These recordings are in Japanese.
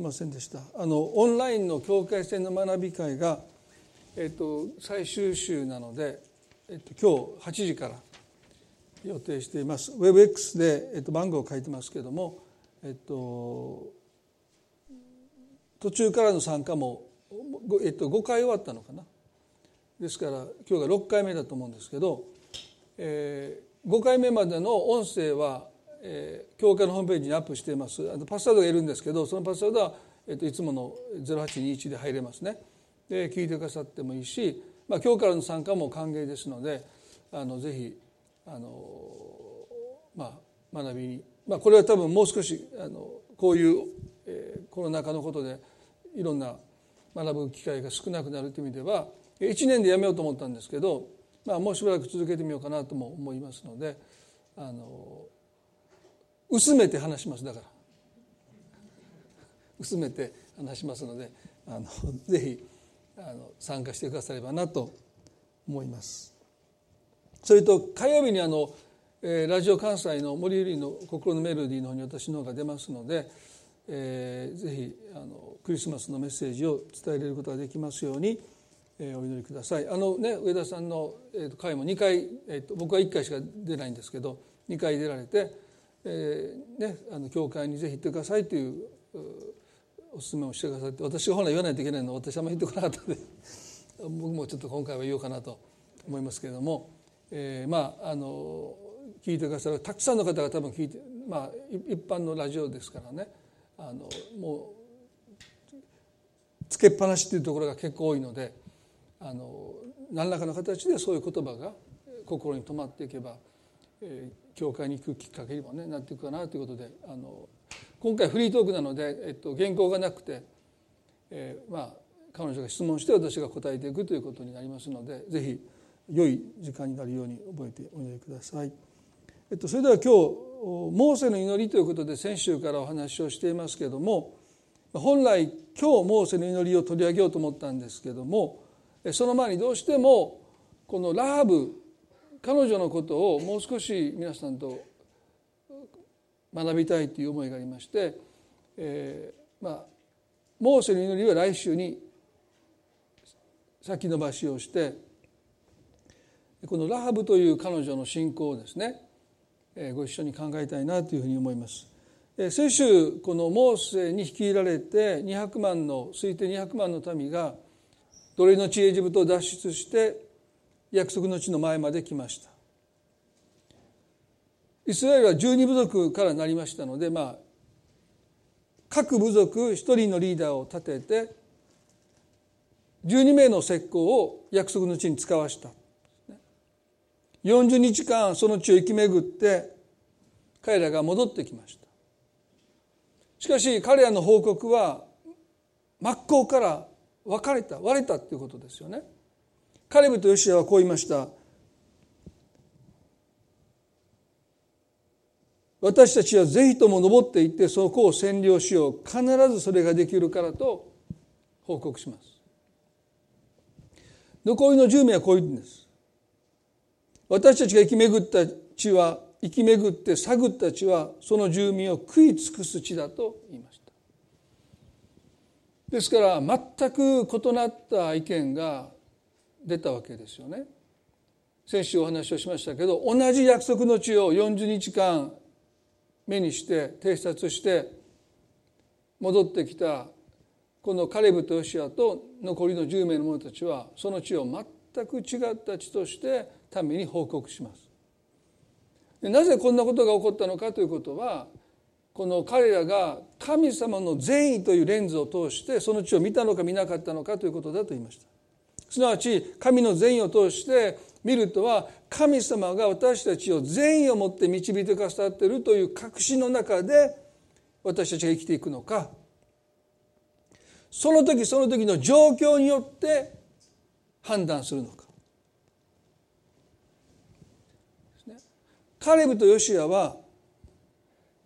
ってませんでした。あのオンラインの境界線の学び会が、えっと、最終週なので、えっと、今日8時から予定しています。WebX で、えっと、番号を書いてますけども、えっと、途中からの参加も、えっと、5回終わったのかな。ですから今日が6回目だと思うんですけど、えー、5回目までの音声は、えー、教会のホームページにアップしています。あのパスワードがいるんですけどそのパスワードは、えっと、いつもの0821で入れますね。で聞いてくださってもいいし、まあ、今日からの参加も歓迎ですのであのぜひあの、まあ、学びに、まあ、これは多分もう少しあのこういう、えー、コロナ禍のことでいろんな学ぶ機会が少なくなるという意味では1年でやめようと思ったんですけど、まあ、もうしばらく続けてみようかなとも思いますのであの薄めて話しますだから薄めて話しますのであの ぜひあの参加してくださればなと思います。それと火曜日にあの、えー、ラジオ関西の森ゆりの心のメロディーの方に私の方が出ますので、えー、ぜひあのクリスマスのメッセージを伝えれることができますように、えー、お祈りくださいあのね上田さんの、えー、と会も2回、えーと、僕は1回しか出ないんですけど2回出られて、えーね、あの教会にぜひ行ってくださいというお勧めをしてくださって私が本来言わないといけないの私はあんまり言ってこなかったので僕もちょっと今回は言おうかなと思いますけれども。えー、まああの聞いてくださるたくさんの方が多分聞いてまあ一般のラジオですからねあのもうつけっぱなしっていうところが結構多いのであの何らかの形でそういう言葉が心に留まっていけば、えー、教会に行くきっかけにも、ね、なっていくかなということであの今回フリートークなので、えっと、原稿がなくて、えー、まあ彼女が質問して私が答えていくということになりますのでぜひ良い時間になるように覚えてお祈りください。えっと、それでは今日モーセの祈りということで先週からお話をしていますけれども本来今日モーセの祈りを取り上げようと思ったんですけれどもその前にどうしてもこのラハブ彼女のことをもう少し皆さんと学びたいという思いがありまして、えー、まあモーセの祈りは来週に先延ばしをしてこのラハブという彼女の信仰をですねご一緒に考えたいなというふうに思います。先週このモーセに率いられて200万の推定200万の民が奴隷の地エジプトを脱出して約束の地の前まで来ました。イスラエルは12部族からなりましたのでまあ各部族一人のリーダーを立てて12名の石膏を約束の地に使わした。40日間その地を生き巡って彼らが戻ってきました。しかし彼らの報告は真っ向から別れた割れたっていうことですよね。カレブとヨシアはこう言いました私たちはぜひとも登っていってそこを占領しよう必ずそれができるからと報告します残りの10名はこう言うんです私たちが生き巡った地は生き巡って探った地はその住民を食い尽くす地だと言いましたですから全く異なった意見が出たわけですよね先週お話をしましたけど同じ約束の地を40日間目にして偵察して戻ってきたこのカレブとヨシアと残りの10名の者たちはその地を全く違った地として民に報告します。なぜこんなことが起こったのかということはこの彼らが神様の善意というレンズを通してその地を見たのか見なかったのかということだと言いました。すなわち神の善意を通して見るとは神様が私たちを善意を持って導いてくださっているという確信の中で私たちが生きていくのか。その時その時の状況によって判断するのか。カレブとヨシアは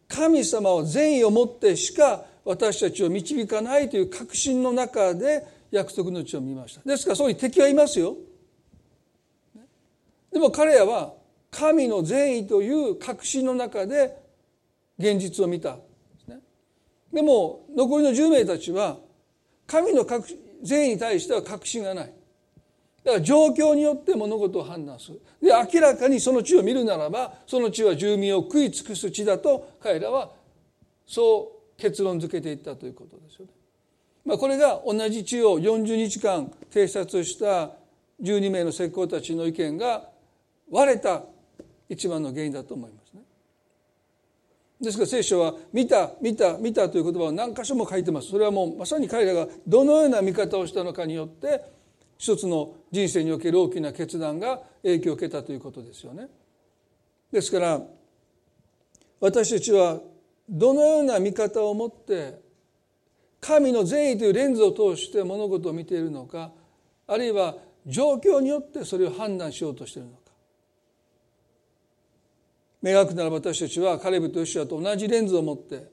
神様は善意を持ってしか私たちを導かないという確信の中で約束の地を見ました。ですからそこに敵はいますよ。でも彼らは神の善意という確信の中で現実を見たでも残りの10名たちは神の善意に対しては確信がない。だから状況によって物事を判断する。で明らかにその地を見るならばその地は住民を食い尽くす地だと彼らはそう結論付けていったということですよね。まあ、これが同じ地を40日間偵察した12名の石膏たちの意見が割れた一番の原因だと思いますね。ですから聖書は「見た見た見た」という言葉を何箇所も書いてます。それはもうまさに彼らがどのような見方をしたのかによって一つの人生における大きな決断が影響を受けたということですよね。ですから私たちはどのような見方を持って神の善意というレンズを通して物事を見ているのかあるいは状況によってそれを判断しようとしているのか。願くならば私たちはカレブとヨシアと同じレンズを持って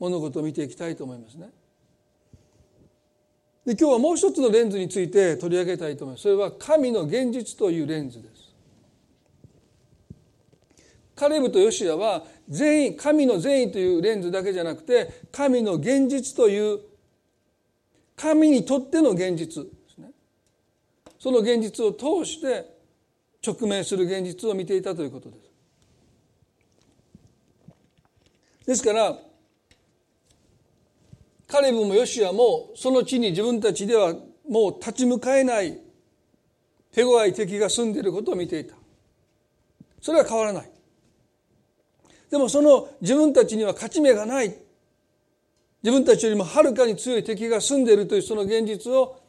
物事を見ていきたいと思いますね。で今日はもう一つのレンズについて取り上げたいと思います。それは神の現実というレンズです。カレブとヨシアは善意神の善意というレンズだけじゃなくて神の現実という神にとっての現実ですね。その現実を通して直面する現実を見ていたということです。ですからカレブもヨシアもその地に自分たちではもう立ち向かえない手強い敵が住んでいることを見ていた。それは変わらない。でもその自分たちには勝ち目がない。自分たちよりもはるかに強い敵が住んでいるというその現実を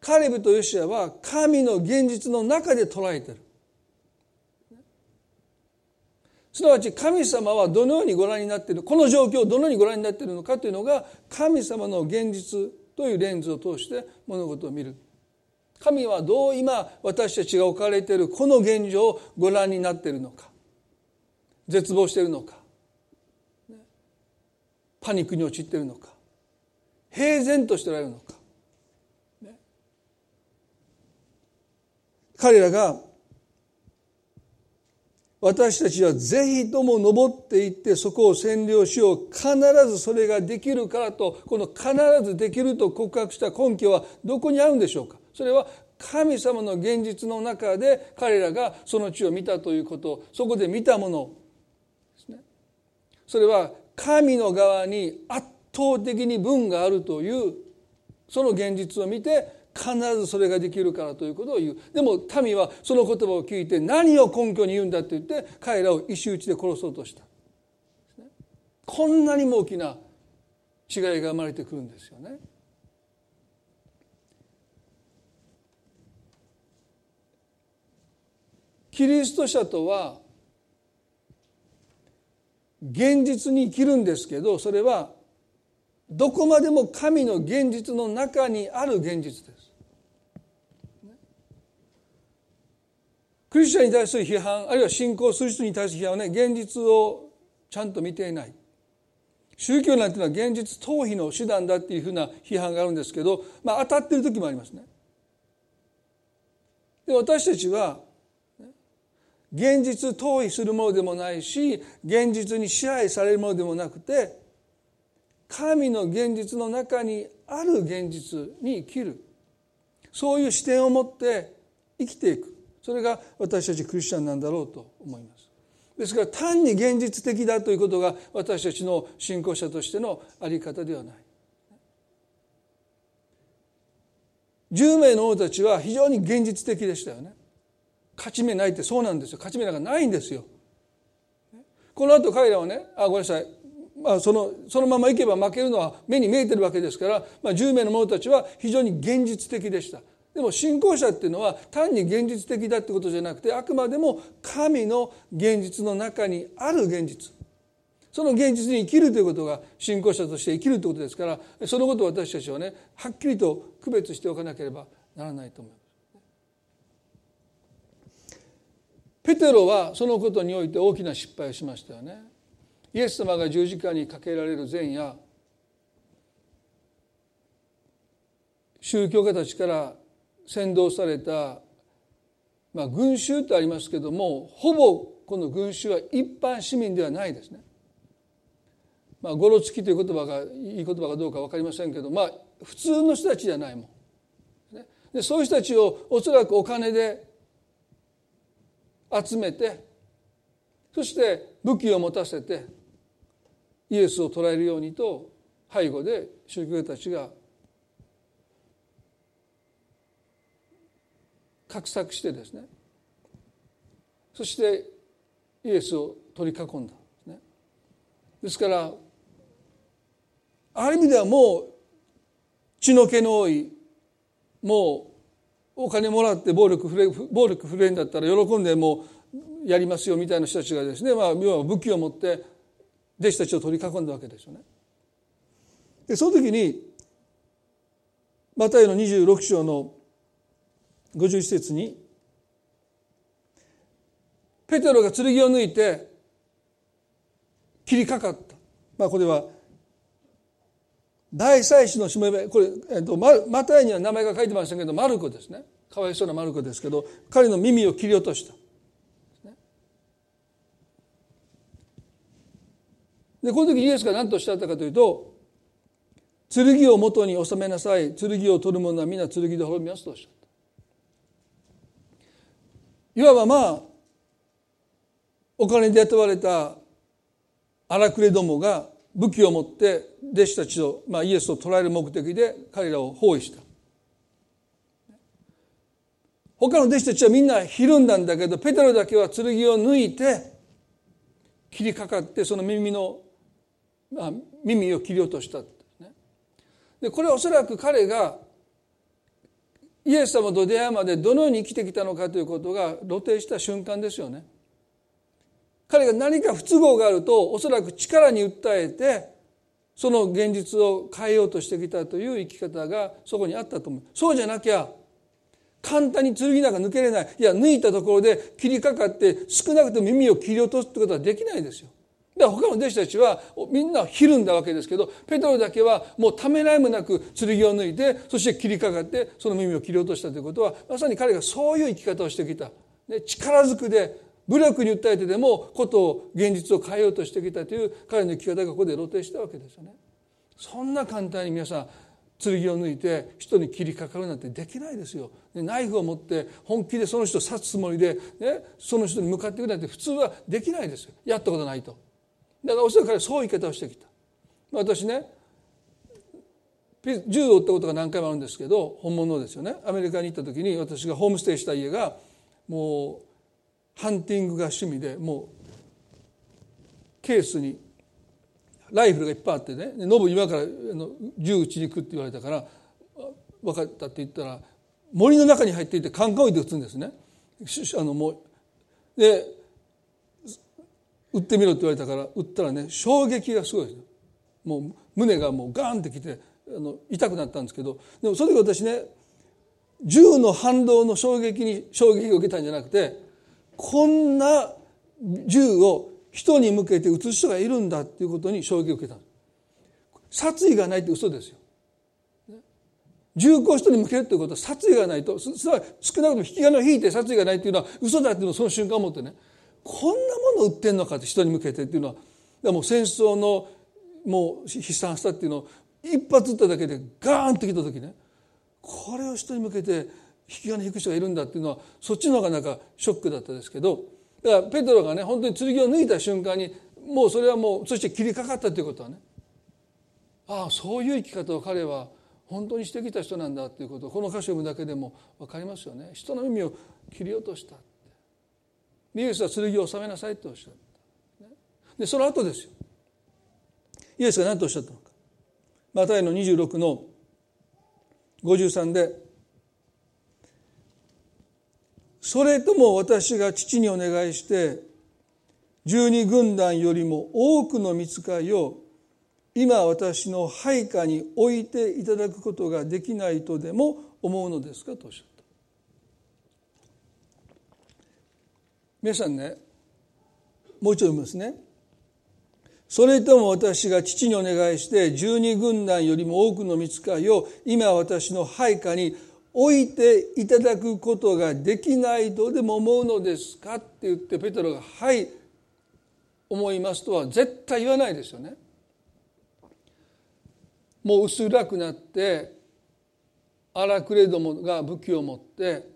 カレブとヨシアは神の現実の中で捉えてる。すなわち神様はどのようにご覧になっているこの状況をどのようにご覧になっているのかというのが神様の現実というレンズを通して物事を見る。神はどう今私たちが置かれているこの現状をご覧になっているのか。絶望しているのか？パニックに陥っているのか？平然としておられるのか？彼らが私たちはぜひとも登っていってそこを占領しよう。必ずそれができるからとこの必ずできると告白した根拠はどこにあるんでしょうか？それは神様の現実の中で彼らがその地を見たということ。そこで見たもの。それは神の側に圧倒的に分があるというその現実を見て必ずそれができるからということを言うでも民はその言葉を聞いて何を根拠に言うんだって言って彼らを石打ちで殺そうとしたこんなにも大きな違いが生まれてくるんですよね。キリスト者とは現実に生きるんですけどそれはどこまでも神の現実の中にある現実です。クリスチャンに対する批判あるいは信仰する人に対する批判はね現実をちゃんと見ていない宗教なんていうのは現実逃避の手段だっていうふうな批判があるんですけど、まあ、当たってる時もありますね。で私たちは現実逃避するものでもないし現実に支配されるものでもなくて神の現実の中にある現実に生きる。そういう視点を持って生きていく。それが私たちクリスチャンなんだろうと思います。ですから単に現実的だということが私たちの信仰者としての在り方ではない。10名の王たちは非常に現実的でしたよね。勝ち目ないってそうなんですよ。勝ち目なんかないんですよ。この後彼らはねあごめんなさい。まあ、そのそのままいけば負けるのは目に見えてるわけですから、まあ、10名の者たちは非常に現実的でした。でも信仰者っていうのは単に現実的だってことじゃなくてあくまでも神の現実の中にある現実。その現実に生きるということが信仰者として生きるということですからそのことを私たちはねはっきりと区別しておかなければならないと思います。ペテロはそのことにおいて大きな失敗をしましたよね。イエス様が十字架にかけられる前夜宗教家たちから先導された、まあ、群衆とありますけどもほぼこの群衆は一般市民ではないですね。まあごろつきという言葉がいい言葉かどうか分かりませんけどまあ普通の人たちじゃないもん。でそういう人たちをおそらくお金で集めてそして武器を持たせてイエスを捕らえるようにと背後で宗教たちが画策してですねそしてイエスを取り囲んだですね。ですからある意味ではもう血の気の多いもうお金もらって暴力触れ暴力触れんだったら喜んでもうやりますよみたいな人たちがですね、まあ、要は武器を持って弟子たちを取り囲んだわけですよね。でその時にマタイの26章の51節にペテロが剣を抜いて切りかかった。まあこれは大祭司のしもべこれ、えっと、マタイには名前が書いてましたけどマルコですね。かわいそうなマルコですけど彼の耳を切り落とした。でこの時イエスが何とおっしゃったかというと剣を元に収めなさい。剣を取る者は皆剣で滅びますとおっしゃった。いわばまあお金で雇われた荒くれどもが武器を持って弟子たちを、まあ、イエスを捕らえる目的で彼らを包囲した他の弟子たちはみんなひるんだんだけどペテロだけは剣を抜いて切りかかってその耳の、まあ、耳を切り落としたでこれはおそらく彼がイエス様と出会うまでどのように生きてきたのかということが露呈した瞬間ですよね。彼が何か不都合があるとおそらく力に訴えてその現実を変えようとしてきたという生き方がそこにあったと思う。そうじゃなきゃ簡単に剣なんか抜けれない。いや抜いたところで切りかかって少なくとも耳を切り落とすってことはできないですよ。だから他の弟子たちはみんなひるんだわけですけどペトロだけはもうためらいもなく剣を抜いてそして切りかかってその耳を切り落としたということはまさに彼がそういう生き方をしてきた、ね、力ずくで武力に訴えてでもことを現実を変えようとしてきたという彼の生き方がここで露呈したわけですよね。そんな簡単に皆さん剣を抜いて人に切りかかるなんてできないですよ。ナイフを持って本気でその人を刺すつもりで、ね、その人に向かっていくなんて普通はできないですよやったことないと。だからおそらく彼はそういう言い方をしてきた。私ね銃を撃ったことが何回もあるんですけど本物ですよねアメリカに行った時に私がホームステイした家がもうハンティングが趣味でもうケースにライフルがいっぱいあってね「ノブ今から銃撃ちに行く」って言われたから「分かった」って言ったら森の中に入っていてカンカン置いて撃つんですね。あのもうで撃ってみろって言われたから撃ったらね衝撃がすごいですもう胸がもうガーンってきてあの痛くなったんですけどでもその時私ね銃の反動の衝撃に衝撃を受けたんじゃなくてこんな銃を人に向けて撃つ人がいるんだっていうことに衝撃を受けた。殺意がないって嘘ですよ。銃口を人に向けるっていうことは殺意がないと少なくとも引き金を引いて殺意がないっていうのは嘘だっていうのをその瞬間思ってね。こんなもの売ってんのかって人に向けてっていうのはもう戦争のもう悲惨さっていうのを一発撃っただけでガーンってきた時ね。これを人に向けて引き金引く人がいるんだっていうのはそっちの方がなんかショックだったですけどだからペトロがね本当に剣を抜いた瞬間にもうそれはもうそして切りかかったということはねああそういう生き方を彼は本当にしてきた人なんだっていうことをこの歌詞を読むだけでも分かりますよね。人の耳を切り落としたイエスは剣を収めなさいとおっしゃった。でその後ですよ。イエスが何とおっしゃったのか。マタイの26の53でそれとも私が父にお願いして十二軍団よりも多くの見つかりを今私の配下に置いていただくことができないとでも思うのですかとおっしゃった。皆さんねもう一度読みますね。それとも私が父にお願いして十二軍団よりも多くの見つかりを今私の配下に置いていただくことができないとでも思うのですかって言ってペトロが「はい思います」とは絶対言わないですよね。もう薄暗くなって荒くれどもが武器を持って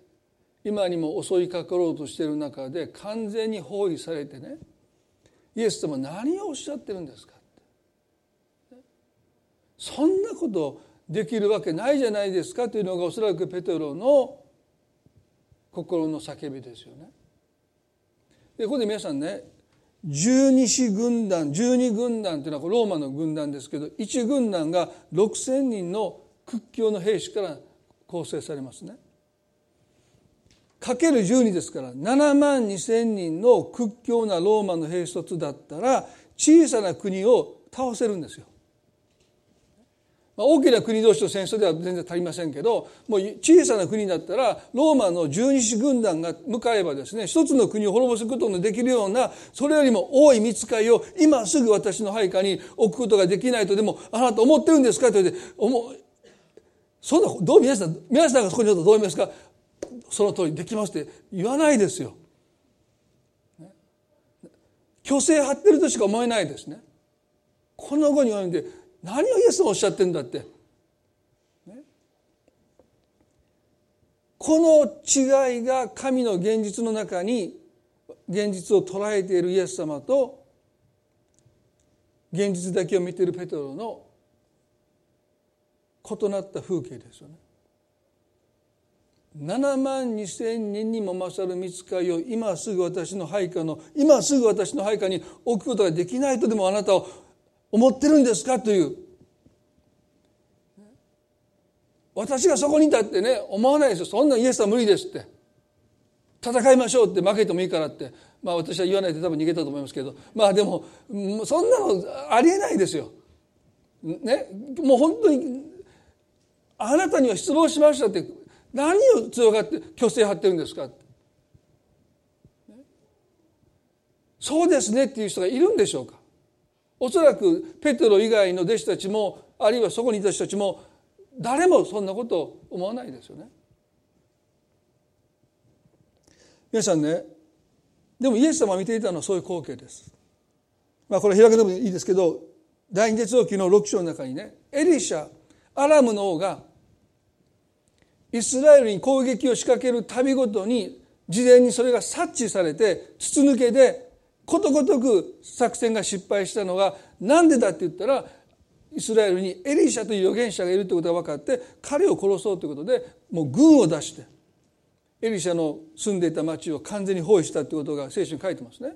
今にも襲いかかろうとしている中で完全に包囲されてねイエス様何をおっしゃってるんですかってそんなことできるわけないじゃないですかというのがおそらくペテロの心の叫びですよね。でここで皆さんね十二支軍団十二軍団というのはローマの軍団ですけど一軍団が6,000人の屈強の兵士から構成されますね。かける12ですから7万2千人の屈強なローマの兵士卒だったら小さな国を倒せるんですよ。まあ、大きな国同士の戦争では全然足りませんけどもう小さな国だったらローマの十二支軍団が向かえばですね一つの国を滅ぼすことのできるようなそれよりも多い見つかりを今すぐ私の配下に置くことができないとでもあなた思ってるんですか？と言って思そんなどう皆さん皆さんがそこにいるとどう思いますか？その通りできますって言わないですよ。虚勢張ってるとしか思えないですね。この後に言われて何をイエスがおっしゃってんだって。この違いが神の現実の中に現実を捉えているイエス様と現実だけを見ているペトロの異なった風景ですよね。7万2千人にも勝る見つかりを今すぐ私の配下の今すぐ私の配下に置くことができないとでもあなたを思ってるんですか？という。私がそこにいたってね思わないですよ。そんなイエスは無理ですって。戦いましょうって負けてもいいからって。まあ私は言わないで多分逃げたと思いますけど。まあでもそんなのありえないですよ。ね？もう本当にあなたには失望しましたって何を強がって虚勢張ってるんですかそうですねっていう人がいるんでしょうか？おそらくペテロ以外の弟子たちもあるいはそこにいた人たちも誰もそんなことを思わないですよね。皆さんねでもイエス様が見ていたのはそういう光景です。まあこれ開けてもいいですけど第二列王記の6章の中にねエリシャアラムの王がイスラエルに攻撃を仕掛ける度ごとに事前にそれが察知されて筒抜けでことごとく作戦が失敗したのが何でだって言ったらイスラエルにエリシャという預言者がいるということが分かって彼を殺そうということでもう軍を出してエリシャの住んでいた町を完全に包囲したということが聖書に書いてますね。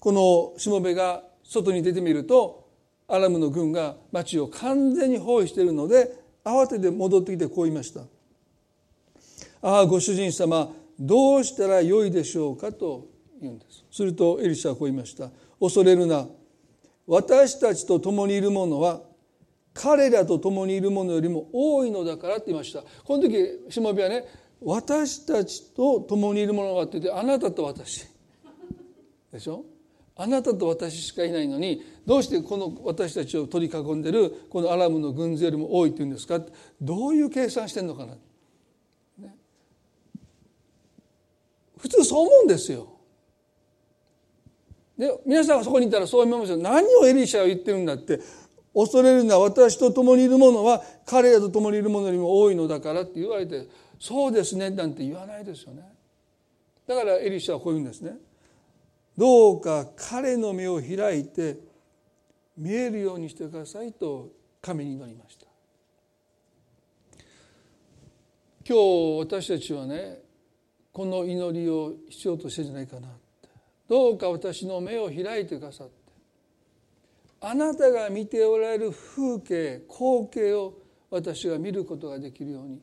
このしもべが外に出てみるとアラムの軍が町を完全に包囲しているので慌てて戻ってきてこう言いました。ああご主人様どうしたらよいでしょうか？と言うんです。するとエリシャはこう言いました。恐れるな。私たちと共にいる者は彼らと共にいる者よりも多いのだからって言いました。この時しもべはね私たちと共にいる者はって言ってあなたと私。でしょ？あなたと私しかいないのにどうしてこの私たちを取り囲んでるこのアラムの軍勢よりも多いって言うんですか？どういう計算してんのかな？普通そう思うんですよ。で皆さんがそこにいたらそう思いますよ何をエリシャは言ってるんだって恐れるな私と共にいる者は彼らと共にいる者よりも多いのだからって言われてそうですねなんて言わないですよね。だからエリシャはこう言うんですね。どうか彼の目を開いて見えるようにしてくださいと神に祈りました。今日私たちはねこの祈りを必要としてるんじゃないかなどうか私の目を開いてくださって。あなたが見ておられる風景光景を私が見ることができるように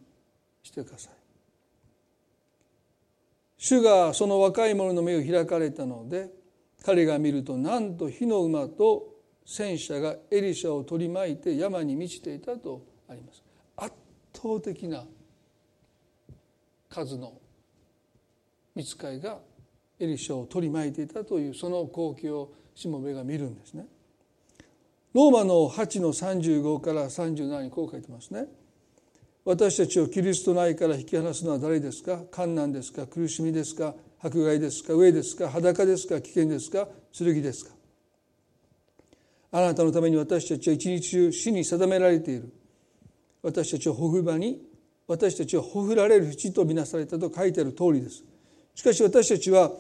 してください。主がその若い者の目を開かれたので彼が見るとなんと火の馬と戦車がエリシャを取り巻いて山に満ちていたとあります。圧倒的な数の見つかいがエリシャを取り巻いていたというその光景をしもべが見るんですね。ローマの8の35から37にこう書いてますね。私たちをキリストの愛から引き離すのは誰ですか？困難ですか？苦しみですか？迫害ですか？飢えですか？裸ですか？危険ですか？剣ですか？あなたのために私たちは一日中死に定められている。私たちはほふばに私たちはほふられる地とみなされたと書いてある通りです。しかし私たちは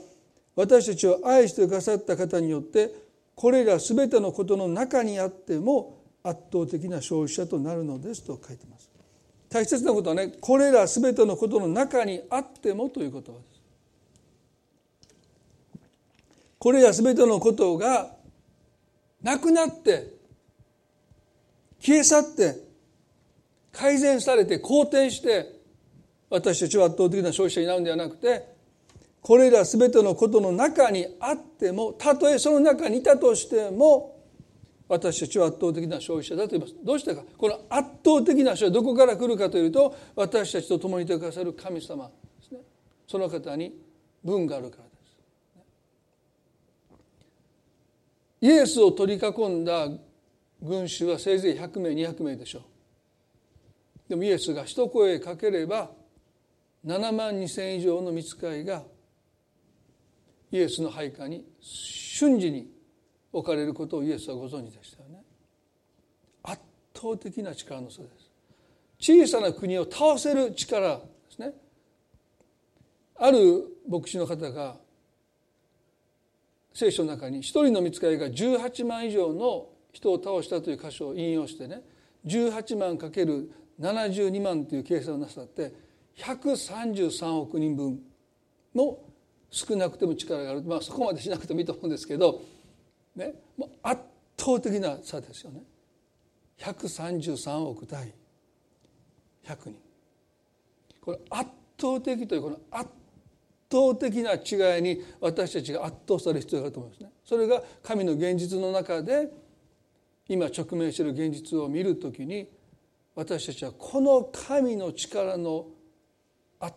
私たちを愛してくださった方によってこれら全てのことの中にあっても圧倒的な消費者となるのですと書いてます。大切なことはねこれら全てのことの中にあってもという言葉です。これら全てのことがなくなって消え去って改善されて好転して私たちは圧倒的な消費者になるんではなくてこれら全てのことの中にあってもたとえその中にいたとしても私たちは圧倒的な消費者だと言います。どうしてか。この圧倒的な消費はどこから来るかというと私たちと共にいてくださる神様ですね。その方に分があるからですイエスを取り囲んだ群衆はせいぜい100名200名でしょう。でもイエスが一声かければ7万2千以上の見つかいがイエスの配下に瞬時に置かれることをイエスはご存知でしたよね。圧倒的な力の差です。小さな国を倒せる力ですね。ある牧師の方が聖書の中に一人の見つかりが18万以上の人を倒したという箇所を引用してね18万かける72万という計算をなさって133億人分の少なくても力がある、まあ、そこまでしなくてもいいと思うんですけどね、もう圧倒的な差ですよね。133億対100人。これ圧倒的というこの圧倒的な違いに私たちが圧倒される必要があると思いますね。それが神の現実の中で今直面している現実を見るときに私たちはこの神の力の圧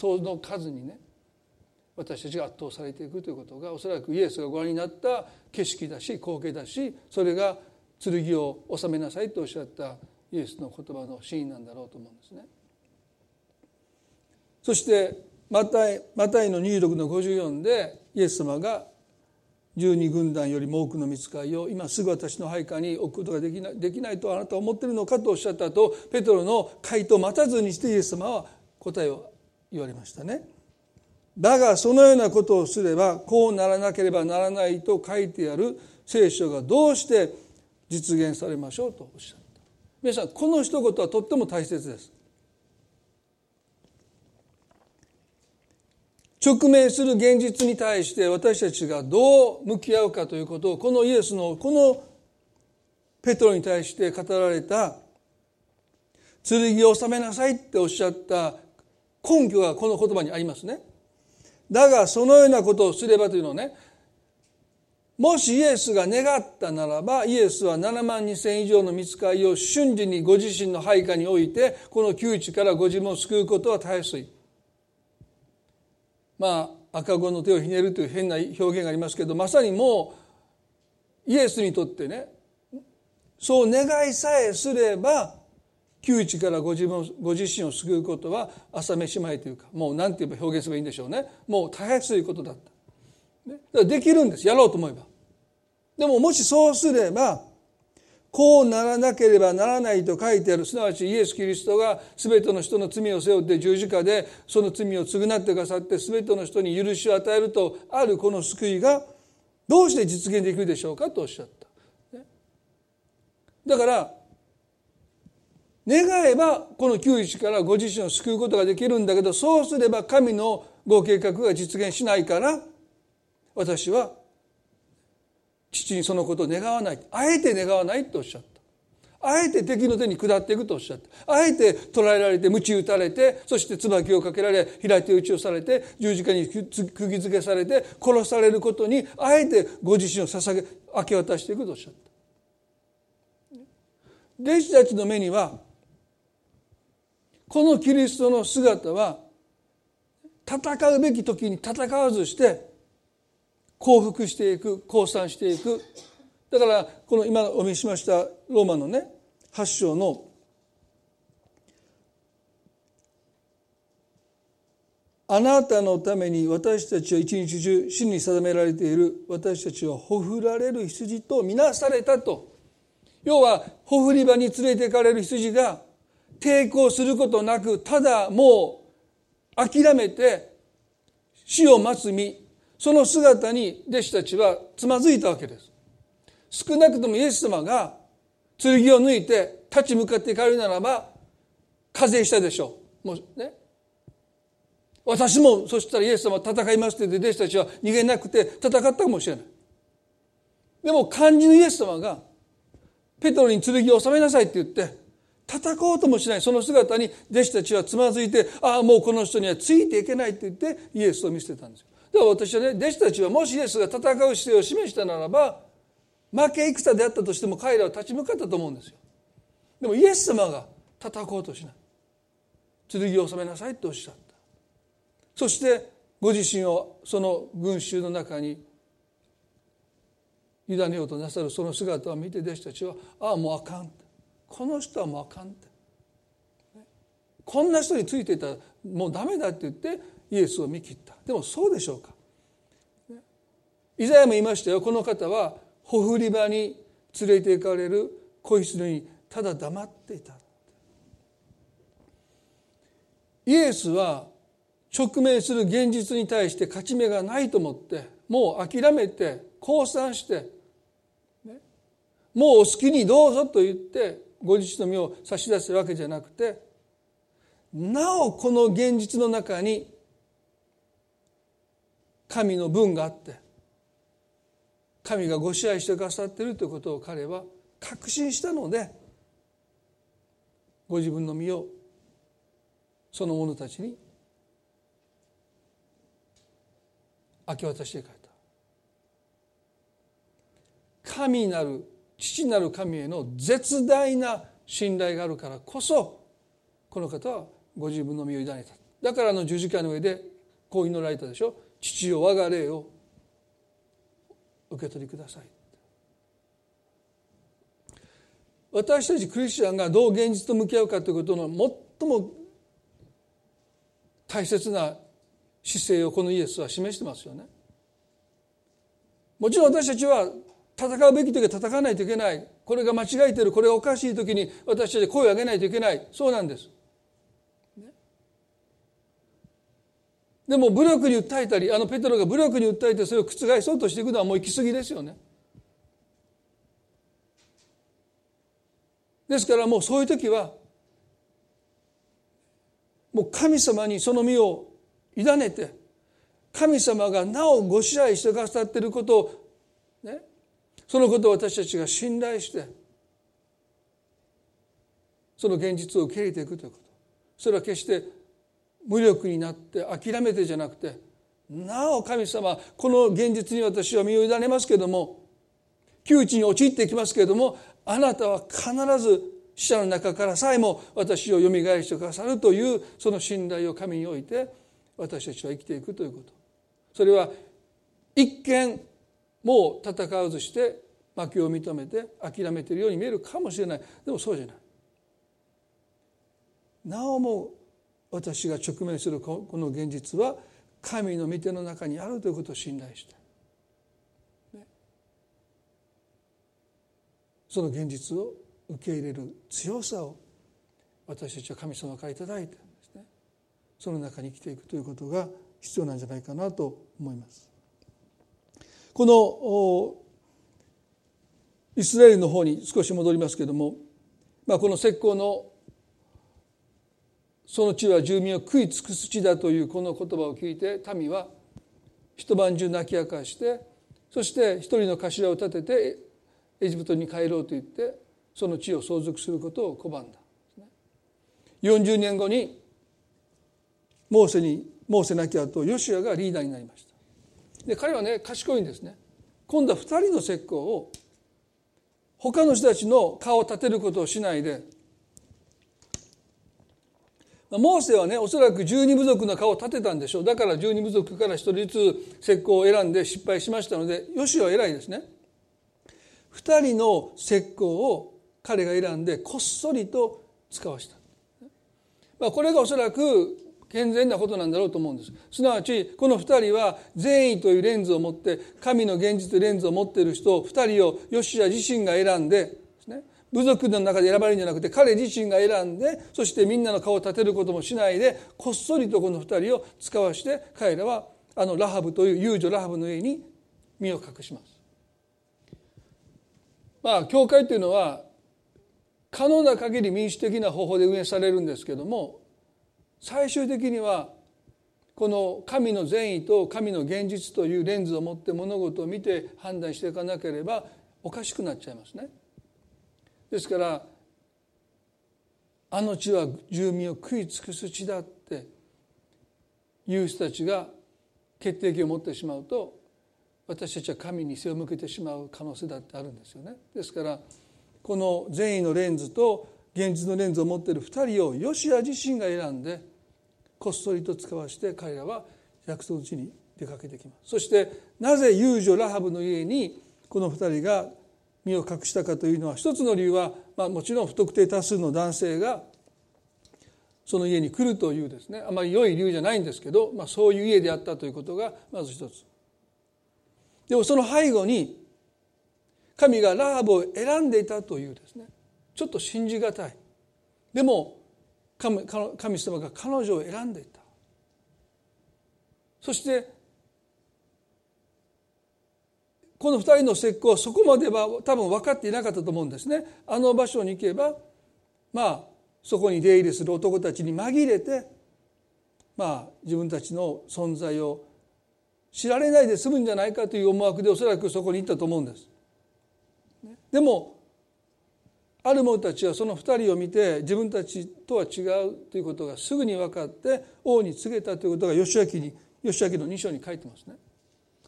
倒の数にね私たちが圧倒されていくということがおそらくイエスがご覧になった景色だし光景だしそれが剣を収めなさいとおっしゃったイエスの言葉の真意なんだろうと思うんですね。そしてマタイマタイの26の54でイエス様が12軍団よりも多くの見つかりを今すぐ私の配下に置くことができないできないとあなたは思っているのかとおっしゃった後ペトロの回答を待たずにしてイエス様は答えを言われましたね。だがそのようなことをすればこうならなければならないと書いてある聖書がどうして実現されましょうとおっしゃった皆さんこの一言はとっても大切です。直面する現実に対して私たちがどう向き合うかということをこのイエスのこのペトロに対して語られた。剣を収めなさいっておっしゃった根拠がこの言葉にありますね。だがそのようなことをすればというのをねもしイエスが願ったならばイエスは7万2千以上の見つかりを瞬時にご自身の配下においてこの窮地からご自分を救うことはたやすい。まあ赤子の手をひねるという変な表現がありますけどまさにもうイエスにとってねそう願いさえすれば窮地からご自分ご自身を救うことは朝飯前というかもう何て言えば表現すればいいんでしょうね。もうたやすいことだった、ね、だからできるんです。やろうと思えば。でももしそうすればこうならなければならないと書いてあるすなわちイエス・キリストが全ての人の罪を背負って十字架でその罪を償ってくださって全ての人に許しを与えるとあるこの救いがどうして実現できるでしょうかとおっしゃった。だから願えばこの窮地からご自身を救うことができるんだけどそうすれば神のご計画が実現しないから私は父にそのことを願わない。あえて願わないとおっしゃった。あえて敵の手に下っていくとおっしゃった。あえて捕らえられて鞭打たれてそして椿をかけられ開手打ちをされて十字架に釘付けされて殺されることにあえてご自身を捧げ明け渡していくとおっしゃった。弟子たちの目にはこのキリストの姿は戦うべき時に戦わずして降伏していく降参していく。だからこの今お見せしましたローマのね8章のあなたのために私たちは一日中死に定められている私たちはほふられる羊とみなされたと。要はほふり場に連れて行かれる羊が抵抗することなくただもう諦めて死を待つ身。その姿に弟子たちはつまずいたわけです。少なくともイエス様が剣を抜いて立ち向かっていかれるならば課税したでしょう。もうね。私もそしたらイエス様戦いますって言って弟子たちは逃げなくて戦ったかもしれない。でも肝心のイエス様がペトロに剣を収めなさいって言って戦おうともしないその姿に弟子たちはつまずいてああもうこの人にはついていけないって言ってイエスを見捨てたんですよ。だから私はね弟子たちはもしイエスが戦う姿勢を示したならば負け戦であったとしても彼らは立ち向かったと思うんですよ。でもイエス様が戦おうとしない。剣を収めなさいとおっしゃった。そしてご自身をその群衆の中に委ねようとなさるその姿を見て弟子たちはああもうあかん。この人はもうあかんって。こんな人についていたらもうダメだって言ってイエスを見切った。でもそうでしょうか。ねイザヤも言いましたよ。この方はほふり場に連れて行かれる子羊にただ黙っていた。イエスは直面する現実に対して勝ち目がないと思ってもう諦めて降参して、ね、もうお好きにどうぞと言ってご自身の身を差し出すわけじゃなくてなおこの現実の中に神の分があって神がご支配してくださっているということを彼は確信したのでご自分の身をその者たちに明け渡していかれた。神なる父なる神への絶大な信頼があるからこそこの方はご自分の身を委ねた。だからの十字架の上でこう祈られたでしょ。父よ我が霊を受け取りください。私たちクリスチャンがどう現実と向き合うかということの最も大切な姿勢をこのイエスは示してますよね。もちろん私たちは戦うべき時は戦わないといけないこれが間違えてるこれがおかしい時に私たち声を上げないといけないそうなんです。でも武力に訴えたりあのペトロが武力に訴えてそれを覆そうとしていくのはもう行き過ぎですよね。ですからもうそういう時はもう神様にその身を委ねて神様がなおご支配してくださっていることをそのことを私たちが信頼してその現実を受け入れていくということ。それは決して無力になって諦めてじゃなくてなお神様この現実に私は身を委ねますけれども窮地に陥っていきますけれどもあなたは必ず死者の中からさえも私をよみがえしてくださるというその信頼を神において私たちは生きていくということ。それは一見もう戦わずして負けを認めて諦めているように見えるかもしれない。でもそうじゃない。なおも私が直面するこの現実は神の御手の中にあるということを信頼して、ね、その現実を受け入れる強さを私たちは神様から頂いてですね。その中に生きていくということが必要なんじゃないかなと思います。このイスラエルの方に少し戻りますけれども、まあ、この石膏のその地は住民を食い尽くす地だというこの言葉を聞いて民は一晩中泣き明かしてそして一人の頭を立ててエジプトに帰ろうと言ってその地を相続することを拒んだ。40年後にモーセにモーセ亡き後ヨシアがリーダーになりました。で彼はね賢いんですね。今度は2人の石膏を他の人たちの顔を立てることをしないで。モーセはねおそらく十二部族の顔を立てたんでしょう。だから十二部族から一人ずつ石膏を選んで失敗しましたのでヨシは偉いですね。2人の石膏を彼が選んでこっそりと使わした、まあ、これがおそらく健全なことなんだろうと思うんですすなわちこの2人は善意というレンズを持って神の現実というレンズを持っている人2人をヨシア自身が選んでね部族の中で選ばれるんじゃなくて彼自身が選んでそしてみんなの顔を立てることもしないでこっそりとこの2人を使わして彼らはあのラハブという遊女ラハブの上に身を隠します。まあ教会というのは可能な限り民主的な方法で運営されるんですけども最終的にはこの神の善意と神の現実というレンズを持って物事を見て判断していかなければおかしくなっちゃいますね。ですからあの地は住民を食い尽くす地だっていう人たちが決定権を持ってしまうと私たちは神に背を向けてしまう可能性だってあるんですよね。ですからこの善意のレンズと現実のレンズを持っている2人をヨシア自身が選んでこっそりと使わして彼らは約束の地に出かけてきます。そしてなぜ遊女ラハブの家にこの2人が身を隠したかというのは一つの理由は、まあ、もちろん不特定多数の男性がその家に来るというですね。あまり良い理由じゃないんですけど、まあ、そういう家であったということがまず一つ。でもその背後に神がラハブを選んでいたというですね。ちょっと信じがたい。でも神神様が彼女を選んでいた。そしてこの2人の石膏はそこまでは多分分かっていなかったと思うんですね。あの場所に行けばまあそこに出入りする男たちに紛れてまあ自分たちの存在を知られないで済むんじゃないかという思惑でおそらくそこに行ったと思うんです。でもある者たちはその2人を見て自分たちとは違うということがすぐに分かって王に告げたということが義明に義明の2章に書いてますね。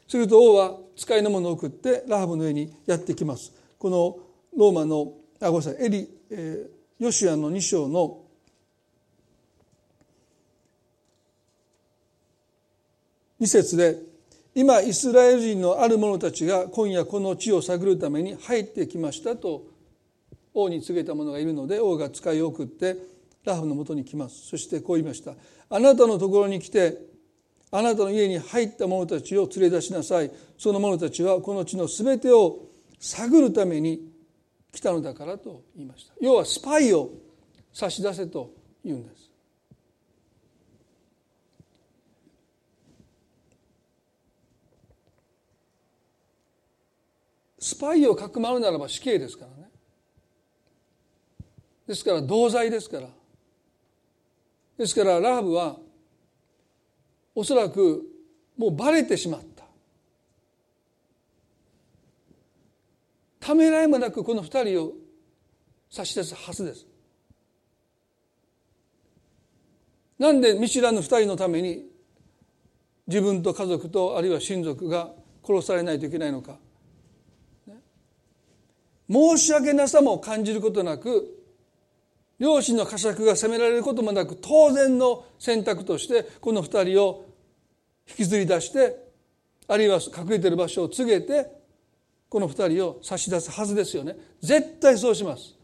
すると王は使いの者を送ってラハブの上にやってきます。このローマのあごめんなさいエリ、えー、ヨシアの2章の2節で今イスラエル人のある者たちが今夜この地を探るために入ってきましたと王に告げた者がいるので王が使いを送ってラハブのもとに来ます。そしてこう言いました。あなたのところに来てあなたの家に入った者たちを連れ出しなさい。その者たちはこの地のすべてを探るために来たのだからと言いました。要はスパイを差し出せと言うんです。スパイをかくまうならば死刑ですからですから同罪ですから。ですからラハブはおそらくもうバレてしまった。ためらいもなくこの二人を差し出すはずです。なんで見知らぬ二人のために自分と家族とあるいは親族が殺されないといけないのか。申し訳なさも感じることなく両親の呵責が責められることもなく当然の選択としてこの二人を引きずり出してあるいは隠れてる場所を告げてこの二人を差し出すはずですよね。絶対そうします。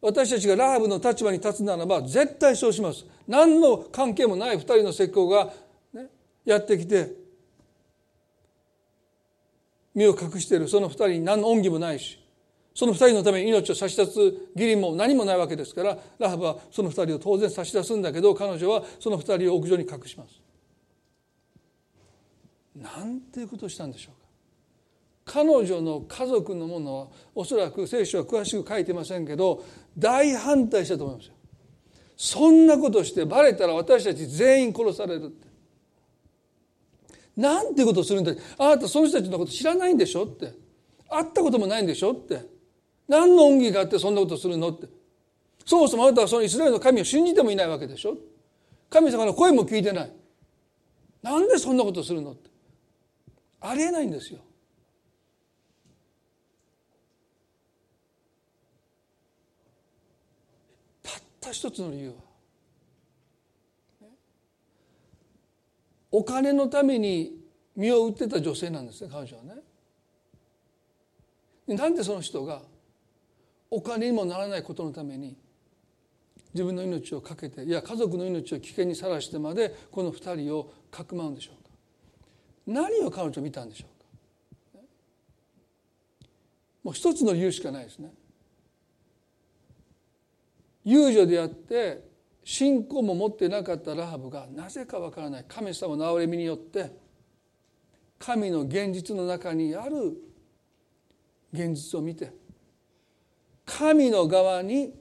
私たちがラハブの立場に立つならば絶対そうします。何の関係もない二人の石膏が、ね、やってきて身を隠しているその二人に何の恩義もないしその二人のために命を差し出す義理も何もないわけですからラハブはその二人を当然差し出すんだけど彼女はその二人を屋上に隠します。なんていうことをしたんでしょうか。彼女の家族のものはおそらく聖書は詳しく書いてませんけど大反対したと思いますよ。そんなことしてバレたら私たち全員殺されるって。なんていうことをするんだ。あなたその人たちのこと知らないんでしょって。会ったこともないんでしょって。何の恩義があってそんなことするのって。そもそもあなたはそのイスラエルの神を信じてもいないわけでしょ。神様の声も聞いてない。なんでそんなことするのって。ありえないんですよ。たった一つの理由は。お金のために身を売ってた女性なんですね彼女はね。なんでその人がお金にもならないことのために自分の命を懸けていや家族の命を危険にさらしてまでこの二人をかくまうんでしょうか。何を彼女見たんでしょうか。もう一つの理由しかないですね。遊女であって信仰も持ってなかったラハブがなぜかわからない。神様の憐れみによって神の現実の中にある現実を見て神の側に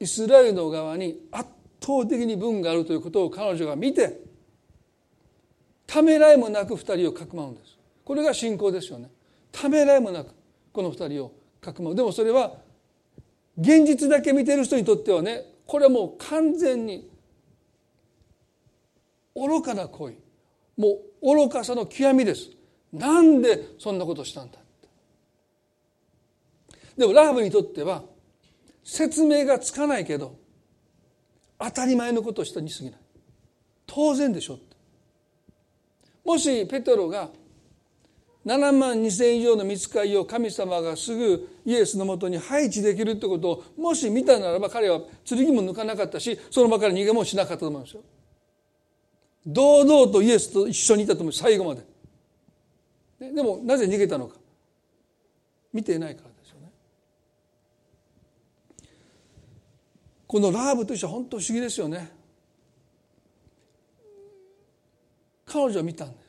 イスラエルの側に圧倒的に分があるということを彼女が見てためらいもなく二人をかくまうんです。これが信仰ですよね。ためらいもなくこの二人をかくまう。でもそれは現実だけ見てる人にとってはねこれはもう完全に愚かな行為。もう愚かさの極みです。なんでそんなことしたんだでもラハブにとっては説明がつかないけど当たり前のことをしたに過ぎない。当然でしょって。もしペトロが7万2千以上の見つかりを神様がすぐイエスのもとに配置できるってことをもし見たならば彼は剣も抜かなかったしその場から逃げもしなかったと思うんですよ。堂々とイエスと一緒にいたと思う。最後まで。でもなぜ逃げたのか。見ていないからですよね。このラーブとしては本当不思議ですよね。彼女は見たんです。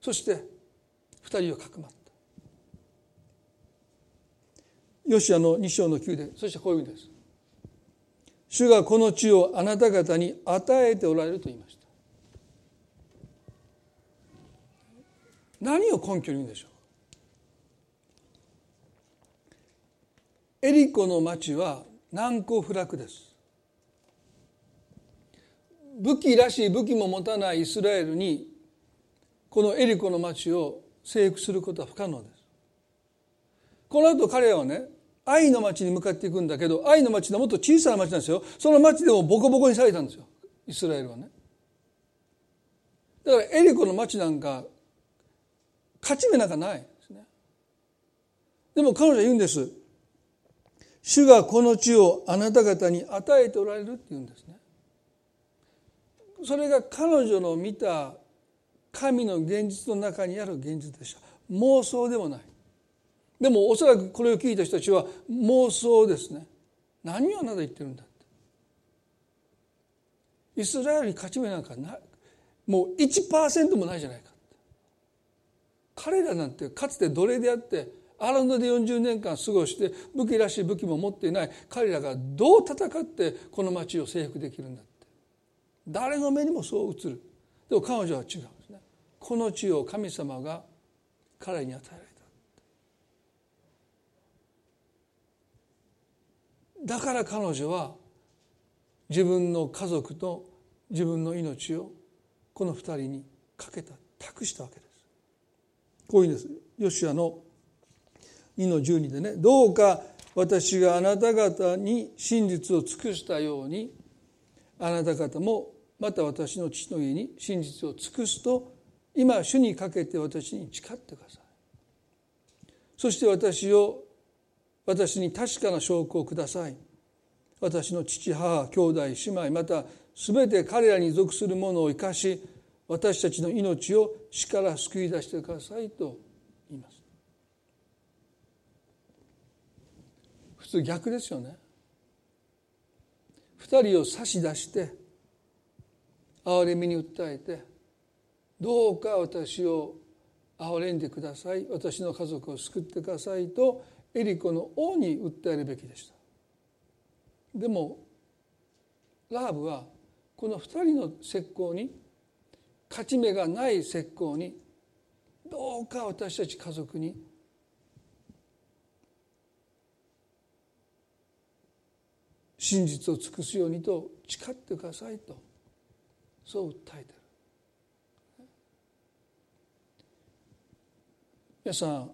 そして二人をかくまったヨシアの二章の九でそしてこういう意味です主がこの地をあなた方に与えておられると言いました何を根拠に言うんでしょうエリコの町は難攻不落です。武器らしい武器も持たないイスラエルにこのエリコの町を征服することは不可能です。この後彼らはね愛の町に向かっていくんだけど愛の町のもっと小さな町なんですよ。その町でもボコボコにされたんですよ。イスラエルはね。だからエリコの町なんか勝ち目なんかないですね。でも彼女は言うんです。主がこの地をあなた方に与えておられるって言うんですね。それが彼女の見た神の現実の中にある現実でした。妄想でもない。でもおそらくこれを聞いた人たちは妄想ですね。何をあなた言ってるんだって。イスラエルに勝ち目なんかない。もう1%もないじゃないか彼らなんてかつて奴隷であってアランドで40年間過ごして武器らしい武器も持っていない。彼らがどう戦ってこの町を征服できるんだって。誰の目にもそう映る。でも彼女は違うこの地を神様が彼に与えられただから彼女は自分の家族と自分の命をこの二人にかけた託したわけです。こういうんです。ヨシアの2の12でねどうか私があなた方に真実を尽くしたようにあなた方もまた私の父の家に真実を尽くすと今主にかけて私に誓ってください。そして私を私に確かな証拠をください。私の父母兄弟姉妹また全て彼らに属するものを生かし私たちの命を死から救い出してくださいと言います。普通逆ですよね。二人を差し出して憐れみに訴えてどうか私を憐れんでください私の家族を救ってくださいとエリコの王に訴えるべきでした。でもラーブはこの2人の石膏に勝ち目がない石膏にどうか私たち家族に真実を尽くすようにと誓ってくださいとそう訴えてる皆さん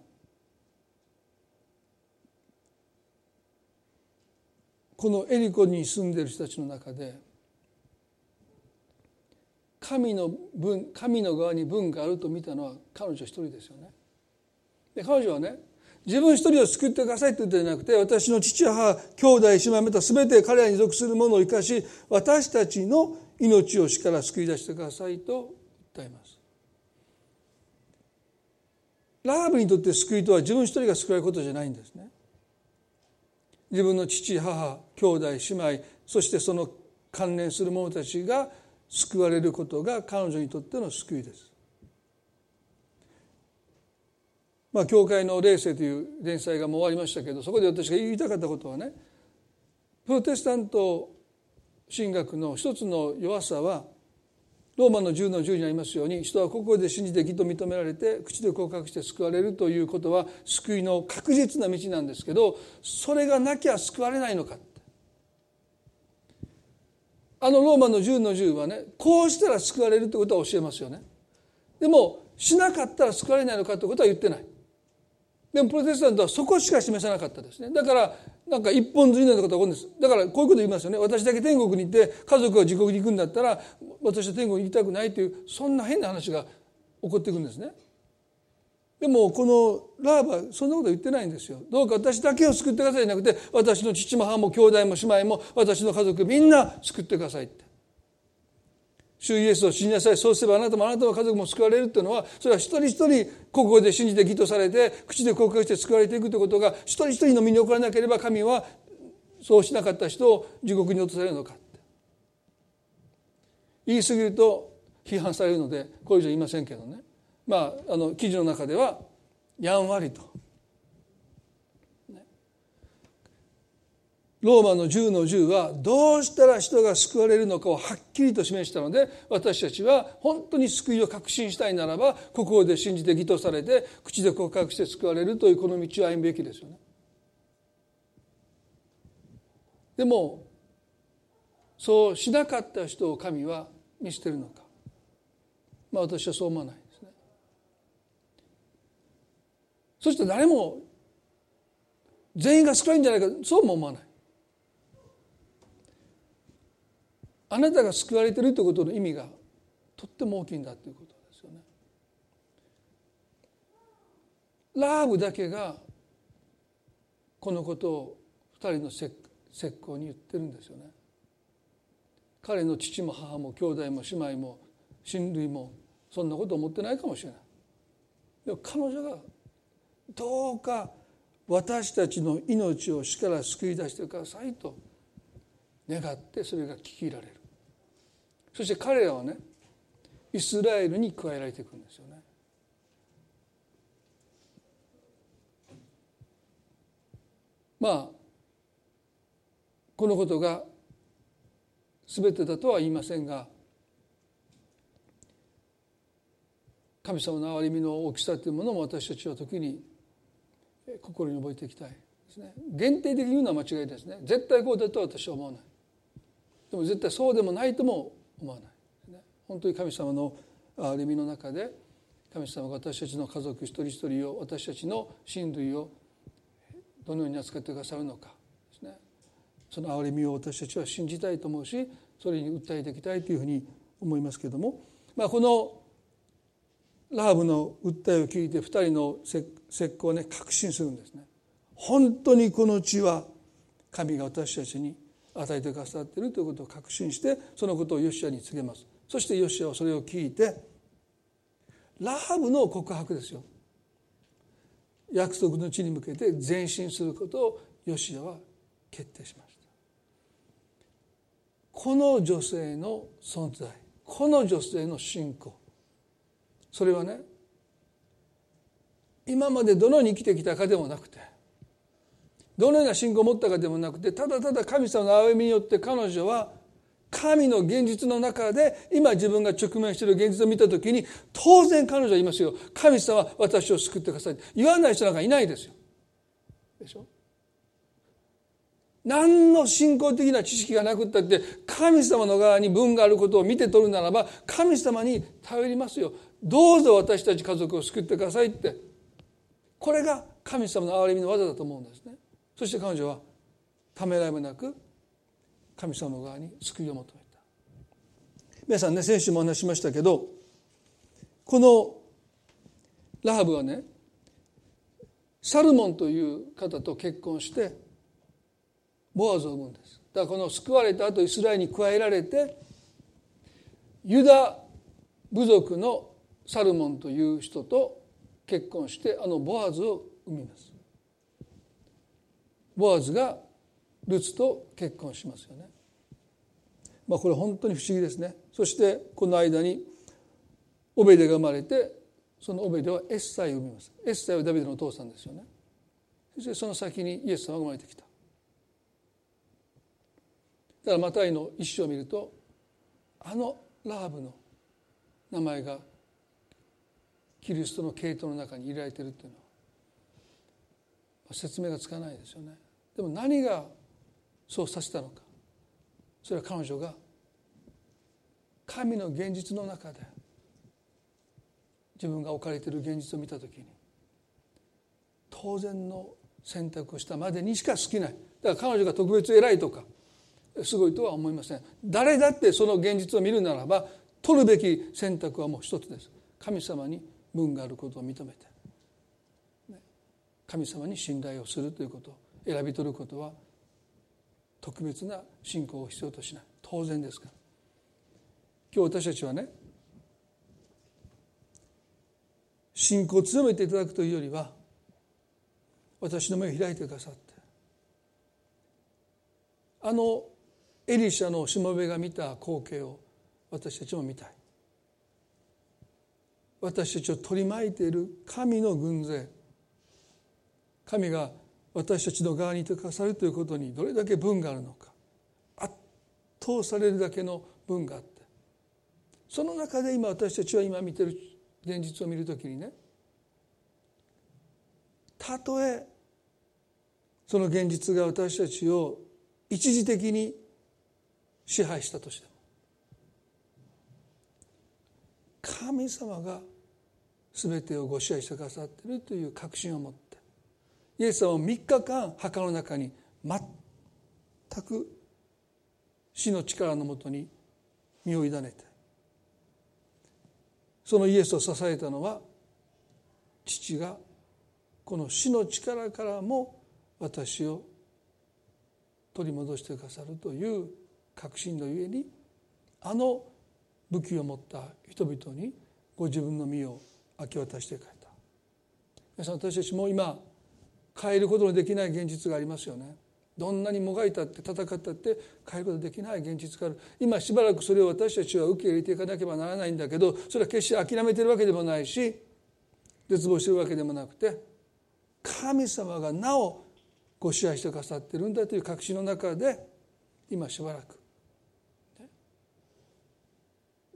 このエリコに住んでいる人たちの中で神の分神の側に分があると見たのは彼女一人ですよね。で彼女はね自分一人を救ってくださいと言ってじゃなくて私の父母兄弟姉妹また全て彼らに属するものを生かし私たちの命を死から救い出してくださいと訴えます。ラーブにとって救いとは自分一人が救われることじゃないんですね。自分の父母兄弟姉妹そしてその関連する者たちが救われることが彼女にとっての救いです。まあ教会の霊性という連載がもう終わりましたけどそこで私が言いたかったことはねプロテスタント神学の一つの弱さはローマの10の10にありますように人は心で信じて義と認められて口で告白して救われるということは救いの確実な道なんですけどそれがなきゃ救われないのかあのローマの10の10はねこうしたら救われるってことは教えますよね。でもしなかったら救われないのかってことは言ってない。でもプロテスタントはそこしか示さなかったですね。だからなんか一本釣りのようなことが起こるんです。だからこういうこと言いますよね。私だけ天国に行って家族が地獄に行くんだったら私は天国に行きたくないというそんな変な話が起こっていくんですね。でもこのラーバはそんなこと言ってないんですよ。どうか私だけを救ってくださいじゃなくて私の父も母も兄弟も姉妹も私の家族みんな救ってくださいって。主イエスを信じなさい。そうすればあなたもあなたの家族も救われるっていうのはそれは一人一人心で信じて義とされて口で告白して救われていくということが一人一人の身に起こらなければ神はそうしなかった人を地獄に落とされるのか言い過ぎると批判されるのでこれ以上言いませんけどね。まああの記事の中ではやんわりと。ローマの10の10はどうしたら人が救われるのかをはっきりと示したので私たちは本当に救いを確信したいならば心で信じて義とされて口で告白して救われるというこの道を歩むべきですよね。でもそうしなかった人を神は見捨てるのかまあ私はそう思わないですね。そして誰も全員が救われるんじゃないかそうも思わない。あなたが救われているということの意味がとっても大きいんだということですよね。ラーブだけがこのことを二人の石膏に言ってるんですよね。彼の父も母も兄弟も姉妹も親類もそんなこと思ってないかもしれない。でも彼女がどうか私たちの命を死から救い出してくださいと願ってそれが聞き入られる。そして彼らはねイスラエルに加えられていくんですよね。まあこのことが全てだとは言いませんが神様の憐れみの大きさというものも私たちは時に心に覚えていきたいですね。限定的に言うのは間違いですね。絶対こうだとは私は思わない。でも絶対そうでもないとも思わない、本当に神様の憐れみの中で神様が私たちの家族一人一人を私たちの親類をどのように扱ってくださるのか。ですね。その憐れみを私たちは信じたいと思うしそれに訴えていきたいというふうに思いますけれども、まあ、このラーブの訴えを聞いて2人の石膏をね確信するんですね。本当にこの地は神が私たちに与えてくださっているということを確信してそのことをヨシアに告げます。そしてヨシアはそれを聞いてラハブの告白ですよ。約束の地に向けて前進することをヨシアは決定しました。この女性の存在この女性の信仰それはね今までどのように生きてきたかでもなくてどのような信仰を持ったかでもなくてただただ神様の憐れみによって彼女は神の現実の中で今自分が直面している現実を見た時に当然彼女は言いますよ。神様は私を救ってください言わない人なんかいないですよ。でしょ？何の信仰的な知識がなくったって神様の側に分があることを見て取るならば神様に頼りますよ。どうぞ私たち家族を救ってくださいって。これが神様の憐れみの技だと思うんですね。そして彼女はためらいもなく神様の側に救いを求めた。皆さんね先週もお話ししましたけどこのラハブはねサルモンという方と結婚してボアズを産むんです。だからこの救われた後イスラエルに加えられてユダ部族のサルモンという人と結婚してあのボアズを産みます。ボアズがルツと結婚しますよね。まあこれ本当に不思議ですね。そしてこの間にオベデが生まれてそのオベデはエッサイを産みます。エッサイはダビデのお父さんですよね。そしてその先にイエス様が生まれてきた。だからマタイの一生を見るとあのラハブの名前がキリストの系統の中に入れられているというのは説明がつかないですよね。でも何がそうさせたのか。それは彼女が神の現実の中で自分が置かれている現実を見た時に当然の選択をしたまでにしか好きない。だから彼女が特別偉いとかすごいとは思いません。誰だってその現実を見るならば取るべき選択はもう一つです。神様に分があることを認めて神様に信頼をするということ。選び取ることは特別な信仰を必要としない。当然ですから。今日私たちはね信仰を強めていただくというよりは私の目を開いてくださってあのエリシャのしもべが見た光景を私たちも見たい。私たちを取り巻いている神の軍勢。神が私たちの側にいてくださるということにどれだけ分があるのか。圧倒されるだけの分があって。その中で今私たちは今見てる現実を見るときにねたとえその現実が私たちを一時的に支配したとしても神様が全てをご支配してくださっているという確信を持ってイエス様を3日間墓の中に全く死の力のもとに身を委ねてそのイエスを支えたのは父がこの死の力からも私を取り戻してくださるという確信のゆえにあの武器を持った人々にご自分の身を明け渡してくれた。皆さん私たちも今変えることのできない現実がありますよね。どんなにもがいたって戦ったって変えることできない現実がある。今しばらくそれを私たちは受け入れていかなければならないんだけどそれは決して諦めてるわけでもないし絶望してるわけでもなくて神様がなおご支配してくださってるんだという確信の中で今しばらく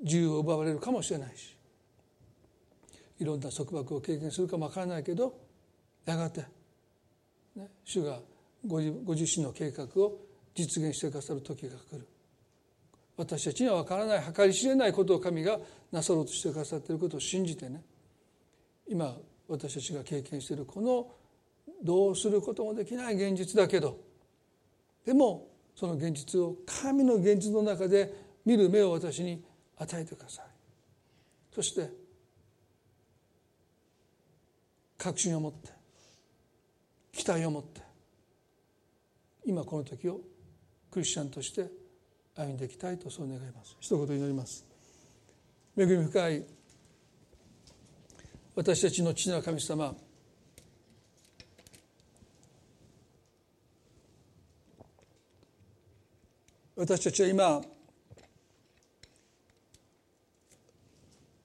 自由を奪われるかもしれないしいろんな束縛を経験するかもわからないけどやがて、ね、主がご自身の計画を実現してくださる時が来る。私たちには分からない計り知れないことを神がなさろうとしてくださっていることを信じてね。今私たちが経験しているこのどうすることもできない現実だけどでもその現実を神の現実の中で見る目を私に与えてください。そして確信を持って期待を持って今この時をクリスチャンとして歩んでいきたいとそう願います。一言祈ります。恵み深い私たちの父なる神様私たちは今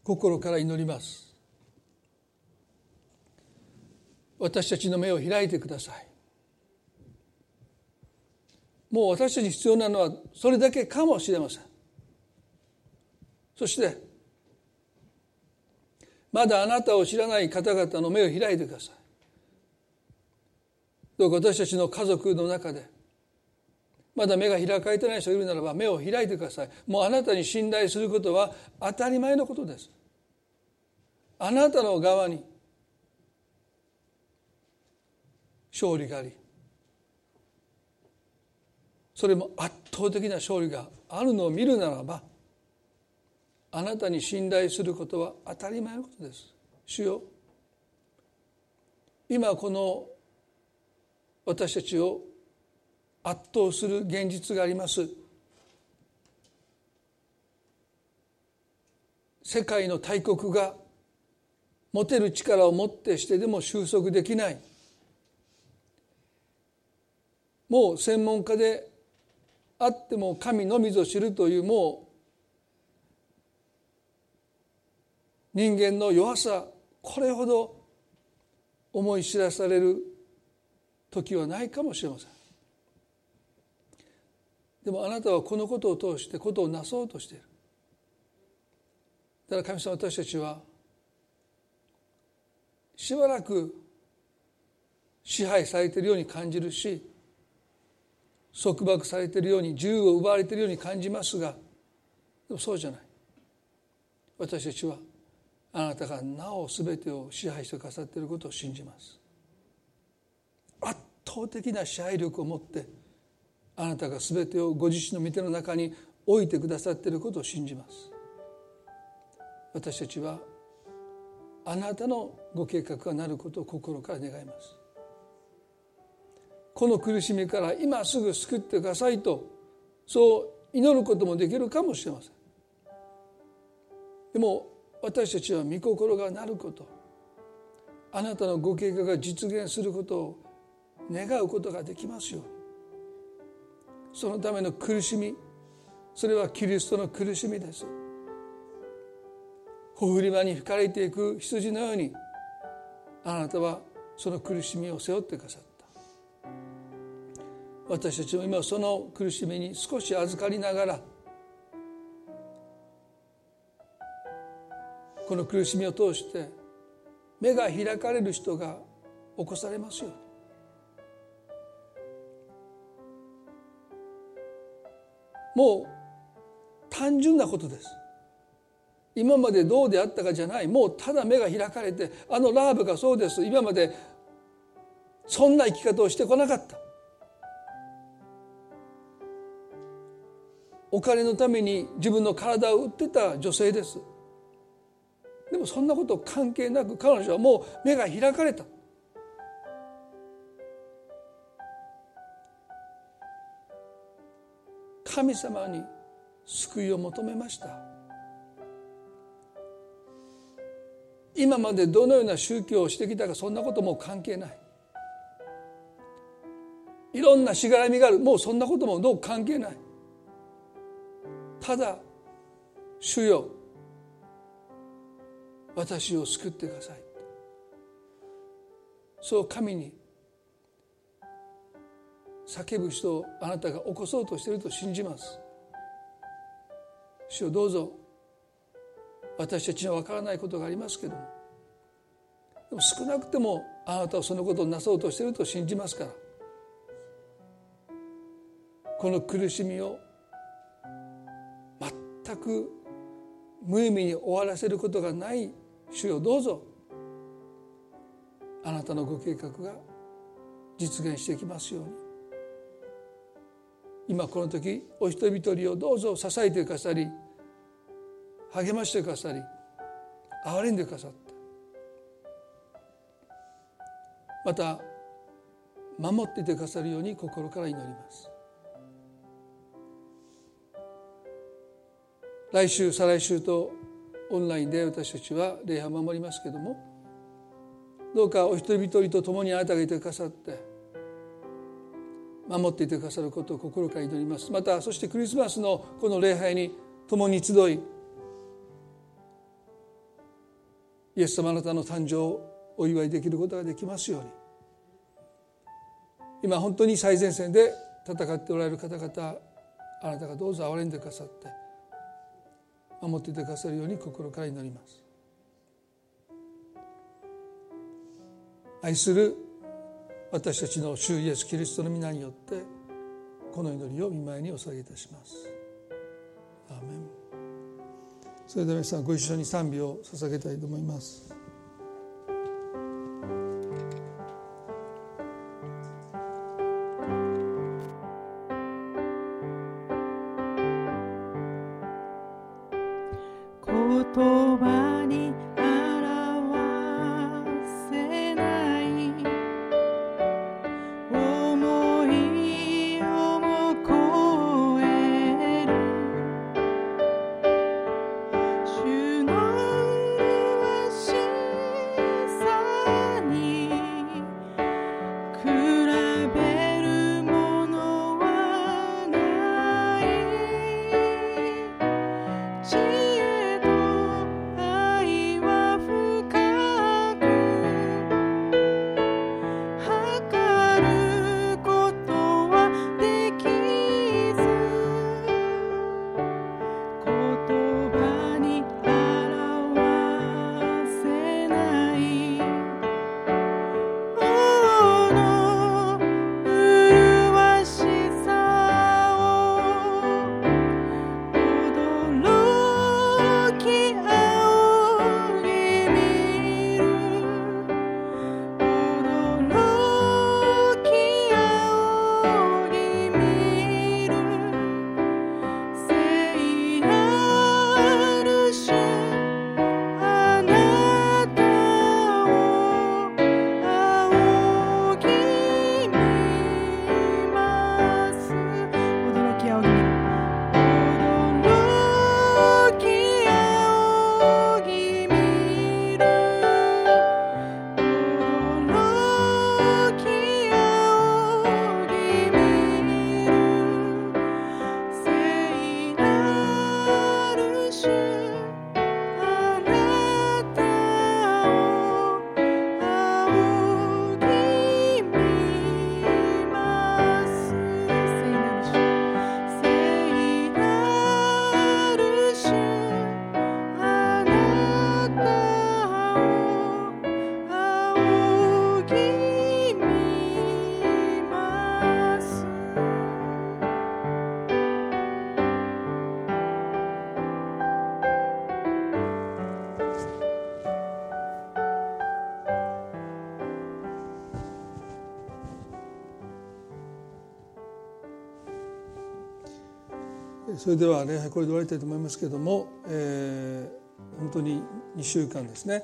心から祈ります。私たちの目を開いてください。もう私たちに必要なのはそれだけかもしれません。そしてまだあなたを知らない方々の目を開いてください。どうか私たちの家族の中でまだ目が開かれてない人がいるならば目を開いてください。もうあなたに信頼することは当たり前のことです。あなたの側に勝利がありそれも圧倒的な勝利があるのを見るならばあなたに信頼することは当たり前のことです。主よ今この私たちを圧倒する現実があります。世界の大国が持てる力を持ってしてでも収束できない。もう専門家であっても神のみぞ知るというもう人間の弱さこれほど思い知らされる時はないかもしれません。でもあなたはこのことを通してことをなそうとしている。だから神様私たちはしばらく支配されているように感じるし束縛されているように自由を奪われているように感じますがでもそうじゃない。私たちはあなたがなお全てを支配してくださっていることを信じます。圧倒的な支配力を持ってあなたが全てをご自身の御手の中に置いてくださっていることを信じます。私たちはあなたのご計画がなることを心から願います。この苦しみから今すぐ救ってくださいとそう祈ることもできるかもしれません。でも私たちは御心がなることあなたのご計画が実現することを願うことができますように。そのための苦しみそれはキリストの苦しみです。ほふり場に吹かれていく羊のようにあなたはその苦しみを背負ってくださっ私たちも今その苦しみに少し預かりながらこの苦しみを通して目が開かれる人が起こされますよもう単純なことです。今までどうであったかじゃない。もうただ目が開かれてあのラーブがそうです。今までそんな生き方をしてこなかった。お金のために自分の体を売ってた女性です。でもそんなこと関係なく彼女はもう目が開かれた。神様に救いを求めました。今までどのような宗教をしてきたかそんなことも関係ない。いろんなしがらみがある。もうそんなこともどう関係ない。ただ主よ私を救ってください。そう神に叫ぶ人をあなたが起こそうとしていると信じます。主よどうぞ私たちには分からないことがありますけどもでも少なくてもあなたはそのことをなそうとしていると信じますからこの苦しみをく無意味に終わらせることがない主よ。どうぞ。あなたのご計画が実現していきますように。今この時お一人一人をどうぞ支えてくださり励ましてくださり憐れんでくださって。また守っていてくださるように心から祈ります。来週再来週とオンラインで私たちは礼拝を守りますけどもどうかお一人一人と共にあなたがいてくださって守っていてくださることを心から祈ります。またそしてクリスマスのこの礼拝に共に集いイエス様あなたの誕生をお祝いできることができますように今本当に最前線で戦っておられる方々あなたがどうぞ憐れんでくださって守っていてくださるように心から祈ります。愛する私たちの主イエス・キリストの皆によってこの祈りを見舞いにお捧げいたします。アーメン。それでは皆さんご一緒に賛美を捧げたいと思います。それでは礼拝これで終わりたいと思いますけれども、えー、本当に2週間ですね、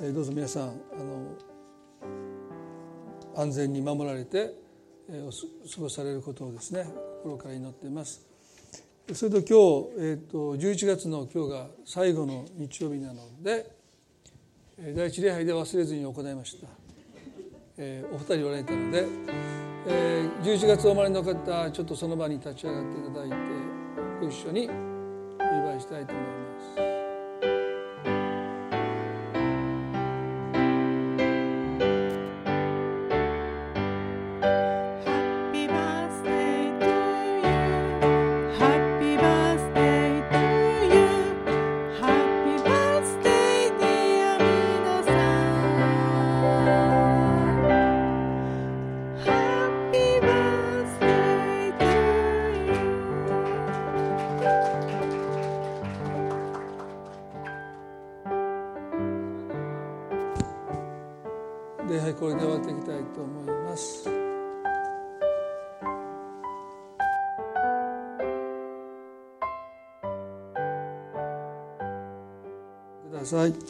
えー、どうぞ皆さんあの安全に守られて、えー、過ごされることをですね心から祈っています。それと今日、えーと、11月の今日が最後の日曜日なので第一礼拝で忘れずに行いました、えー、お二人おられたので、えー、11月お生まれの方ちょっとその場に立ち上がっていただいてご一緒にお祝いしたいと思います。さい。